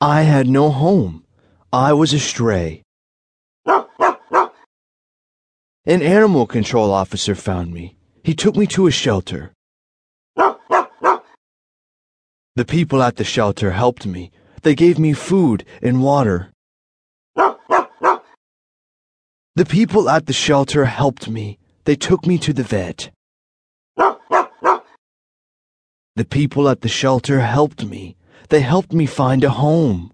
I had no home. I was a stray. An animal control officer found me. He took me to a shelter. The people at the shelter helped me. They gave me food and water. The people at the shelter helped me. They took me to the vet. The people at the shelter helped me. They helped me find a home.